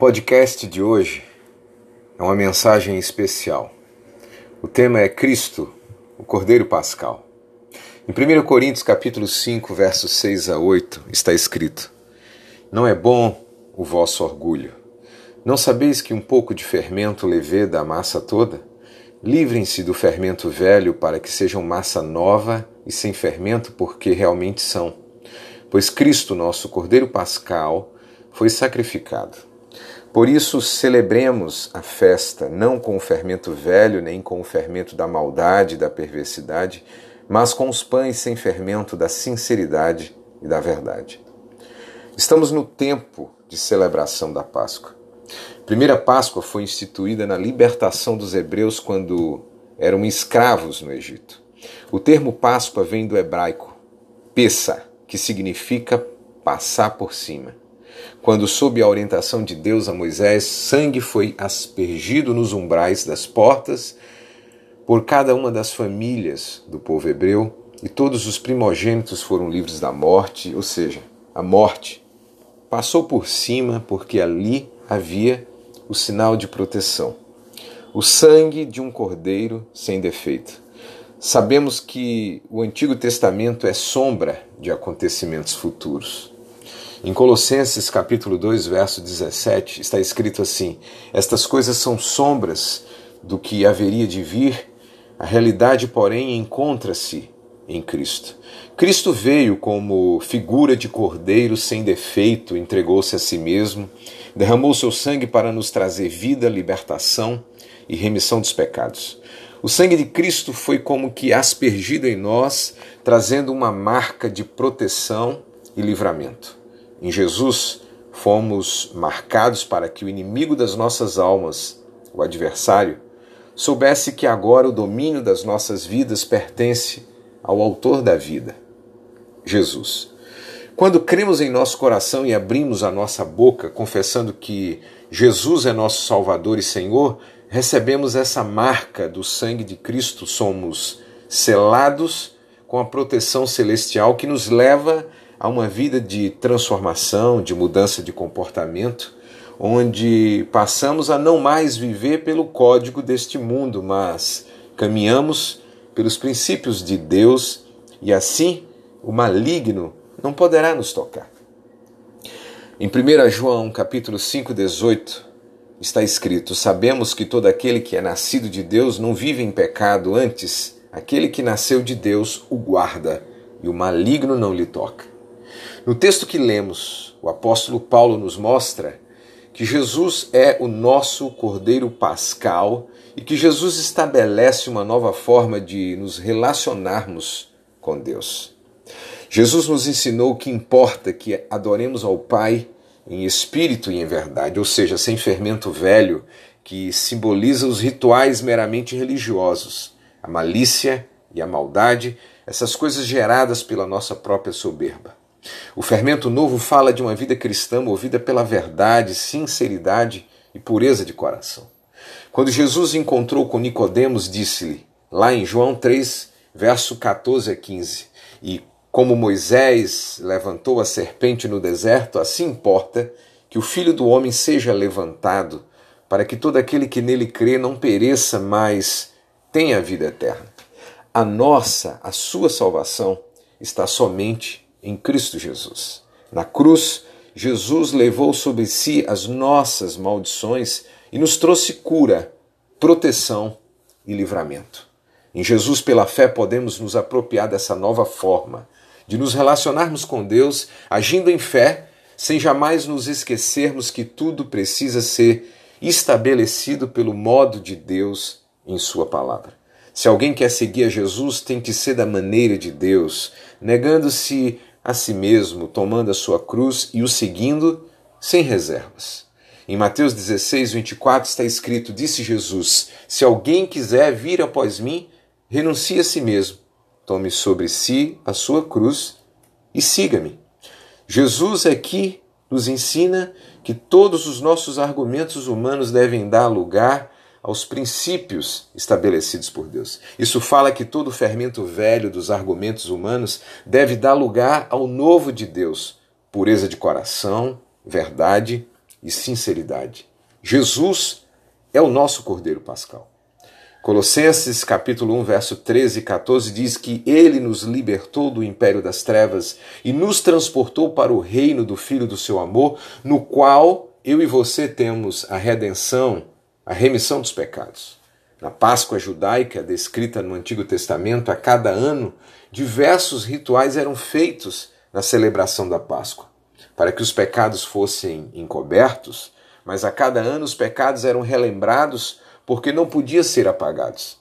podcast de hoje é uma mensagem especial. O tema é Cristo, o Cordeiro Pascal. Em 1 Coríntios capítulo 5, versos 6 a 8, está escrito: Não é bom o vosso orgulho. Não sabeis que um pouco de fermento leveda a massa toda? Livrem-se do fermento velho para que sejam massa nova e sem fermento, porque realmente são. Pois Cristo, nosso Cordeiro Pascal, foi sacrificado. Por isso, celebremos a festa, não com o fermento velho, nem com o fermento da maldade e da perversidade, mas com os pães sem fermento da sinceridade e da verdade. Estamos no tempo de celebração da Páscoa. A primeira Páscoa foi instituída na libertação dos hebreus quando eram escravos no Egito. O termo Páscoa vem do hebraico pesa, que significa passar por cima. Quando, sob a orientação de Deus a Moisés, sangue foi aspergido nos umbrais das portas por cada uma das famílias do povo hebreu, e todos os primogênitos foram livres da morte, ou seja, a morte passou por cima porque ali havia o sinal de proteção. O sangue de um cordeiro sem defeito. Sabemos que o Antigo Testamento é sombra de acontecimentos futuros. Em Colossenses capítulo 2, verso 17, está escrito assim: Estas coisas são sombras do que haveria de vir, a realidade, porém, encontra-se em Cristo. Cristo veio como figura de cordeiro sem defeito, entregou-se a si mesmo, derramou seu sangue para nos trazer vida, libertação e remissão dos pecados. O sangue de Cristo foi como que aspergido em nós, trazendo uma marca de proteção e livramento. Em Jesus, fomos marcados para que o inimigo das nossas almas, o adversário, soubesse que agora o domínio das nossas vidas pertence ao Autor da vida, Jesus. Quando cremos em nosso coração e abrimos a nossa boca, confessando que Jesus é nosso Salvador e Senhor, recebemos essa marca do sangue de Cristo, somos selados com a proteção celestial que nos leva a uma vida de transformação, de mudança de comportamento, onde passamos a não mais viver pelo código deste mundo, mas caminhamos pelos princípios de Deus e assim o maligno não poderá nos tocar. Em 1 João capítulo 5, 18, está escrito: Sabemos que todo aquele que é nascido de Deus não vive em pecado, antes aquele que nasceu de Deus o guarda, e o maligno não lhe toca. No texto que lemos, o apóstolo Paulo nos mostra que Jesus é o nosso Cordeiro Pascal e que Jesus estabelece uma nova forma de nos relacionarmos com Deus. Jesus nos ensinou que importa que adoremos ao Pai em espírito e em verdade, ou seja, sem fermento velho que simboliza os rituais meramente religiosos, a malícia e a maldade, essas coisas geradas pela nossa própria soberba. O fermento novo fala de uma vida cristã movida pela verdade, sinceridade e pureza de coração. Quando Jesus encontrou com Nicodemos, disse-lhe, lá em João 3, verso 14 a 15, e como Moisés levantou a serpente no deserto, assim importa que o Filho do homem seja levantado, para que todo aquele que nele crê não pereça, mas tenha a vida eterna. A nossa, a sua salvação está somente em Cristo Jesus. Na cruz, Jesus levou sobre si as nossas maldições e nos trouxe cura, proteção e livramento. Em Jesus, pela fé, podemos nos apropriar dessa nova forma de nos relacionarmos com Deus, agindo em fé, sem jamais nos esquecermos que tudo precisa ser estabelecido pelo modo de Deus em Sua palavra. Se alguém quer seguir a Jesus, tem que ser da maneira de Deus, negando-se a si mesmo, tomando a sua cruz e o seguindo sem reservas. Em Mateus 16, 24 está escrito: Disse Jesus: Se alguém quiser vir após mim, renuncie a si mesmo, tome sobre si a sua cruz e siga-me. Jesus aqui nos ensina que todos os nossos argumentos humanos devem dar lugar aos princípios estabelecidos por Deus. Isso fala que todo o fermento velho dos argumentos humanos deve dar lugar ao novo de Deus, pureza de coração, verdade e sinceridade. Jesus é o nosso Cordeiro Pascal. Colossenses capítulo 1, verso 13 e 14 diz que ele nos libertou do império das trevas e nos transportou para o reino do Filho do seu amor, no qual eu e você temos a redenção, a remissão dos pecados. Na Páscoa judaica, descrita no Antigo Testamento, a cada ano, diversos rituais eram feitos na celebração da Páscoa, para que os pecados fossem encobertos, mas a cada ano os pecados eram relembrados porque não podiam ser apagados.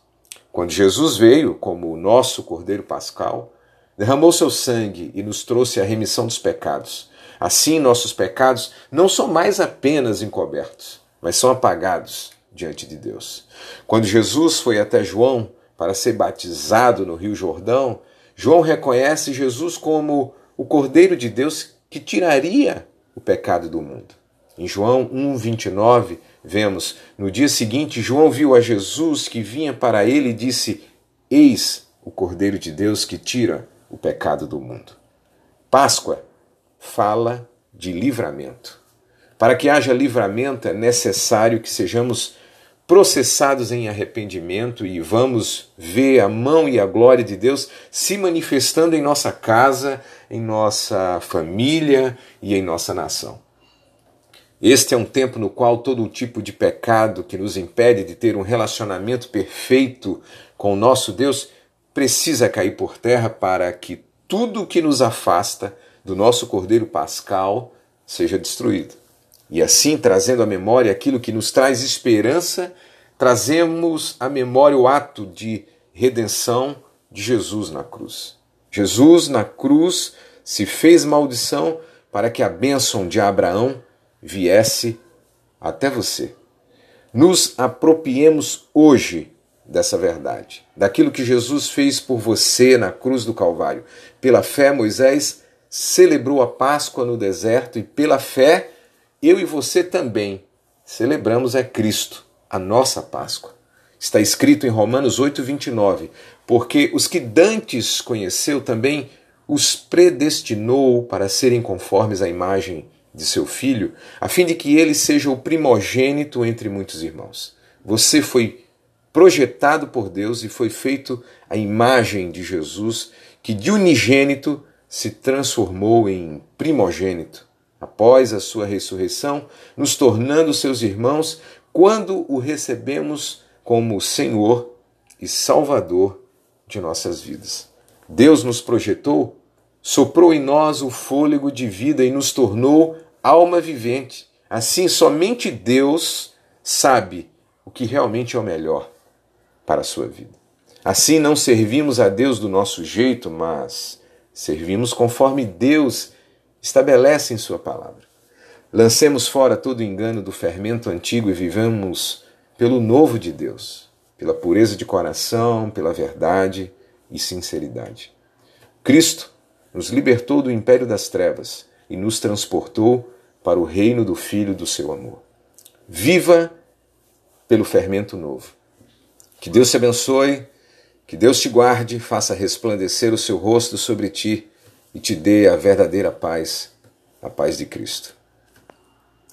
Quando Jesus veio como o nosso Cordeiro Pascal, derramou seu sangue e nos trouxe a remissão dos pecados. Assim, nossos pecados não são mais apenas encobertos, mas são apagados diante de Deus. Quando Jesus foi até João para ser batizado no Rio Jordão, João reconhece Jesus como o Cordeiro de Deus que tiraria o pecado do mundo. Em João 1,29, vemos: No dia seguinte, João viu a Jesus que vinha para ele e disse: Eis o Cordeiro de Deus que tira o pecado do mundo. Páscoa fala de livramento. Para que haja livramento, é necessário que sejamos processados em arrependimento e vamos ver a mão e a glória de Deus se manifestando em nossa casa, em nossa família e em nossa nação. Este é um tempo no qual todo tipo de pecado que nos impede de ter um relacionamento perfeito com o nosso Deus precisa cair por terra para que tudo que nos afasta do nosso Cordeiro Pascal seja destruído. E assim, trazendo à memória aquilo que nos traz esperança, trazemos à memória o ato de redenção de Jesus na cruz. Jesus na cruz se fez maldição para que a bênção de Abraão viesse até você. Nos apropriemos hoje dessa verdade, daquilo que Jesus fez por você na cruz do Calvário. Pela fé, Moisés celebrou a Páscoa no deserto e pela fé, eu e você também celebramos a Cristo, a nossa Páscoa. Está escrito em Romanos 8:29, porque os que dantes conheceu também os predestinou para serem conformes à imagem de seu filho, a fim de que ele seja o primogênito entre muitos irmãos. Você foi projetado por Deus e foi feito a imagem de Jesus, que de unigênito se transformou em primogênito após a sua ressurreição, nos tornando seus irmãos quando o recebemos como Senhor e Salvador de nossas vidas. Deus nos projetou soprou em nós o fôlego de vida e nos tornou alma vivente. Assim, somente Deus sabe o que realmente é o melhor para a sua vida. Assim, não servimos a Deus do nosso jeito, mas servimos conforme Deus estabelece em Sua palavra. Lancemos fora todo o engano do fermento antigo e vivamos pelo novo de Deus, pela pureza de coração, pela verdade e sinceridade. Cristo nos libertou do império das trevas e nos transportou para o reino do Filho do seu amor. Viva pelo fermento novo. Que Deus te abençoe, que Deus te guarde, faça resplandecer o seu rosto sobre ti e te dê a verdadeira paz, a paz de Cristo.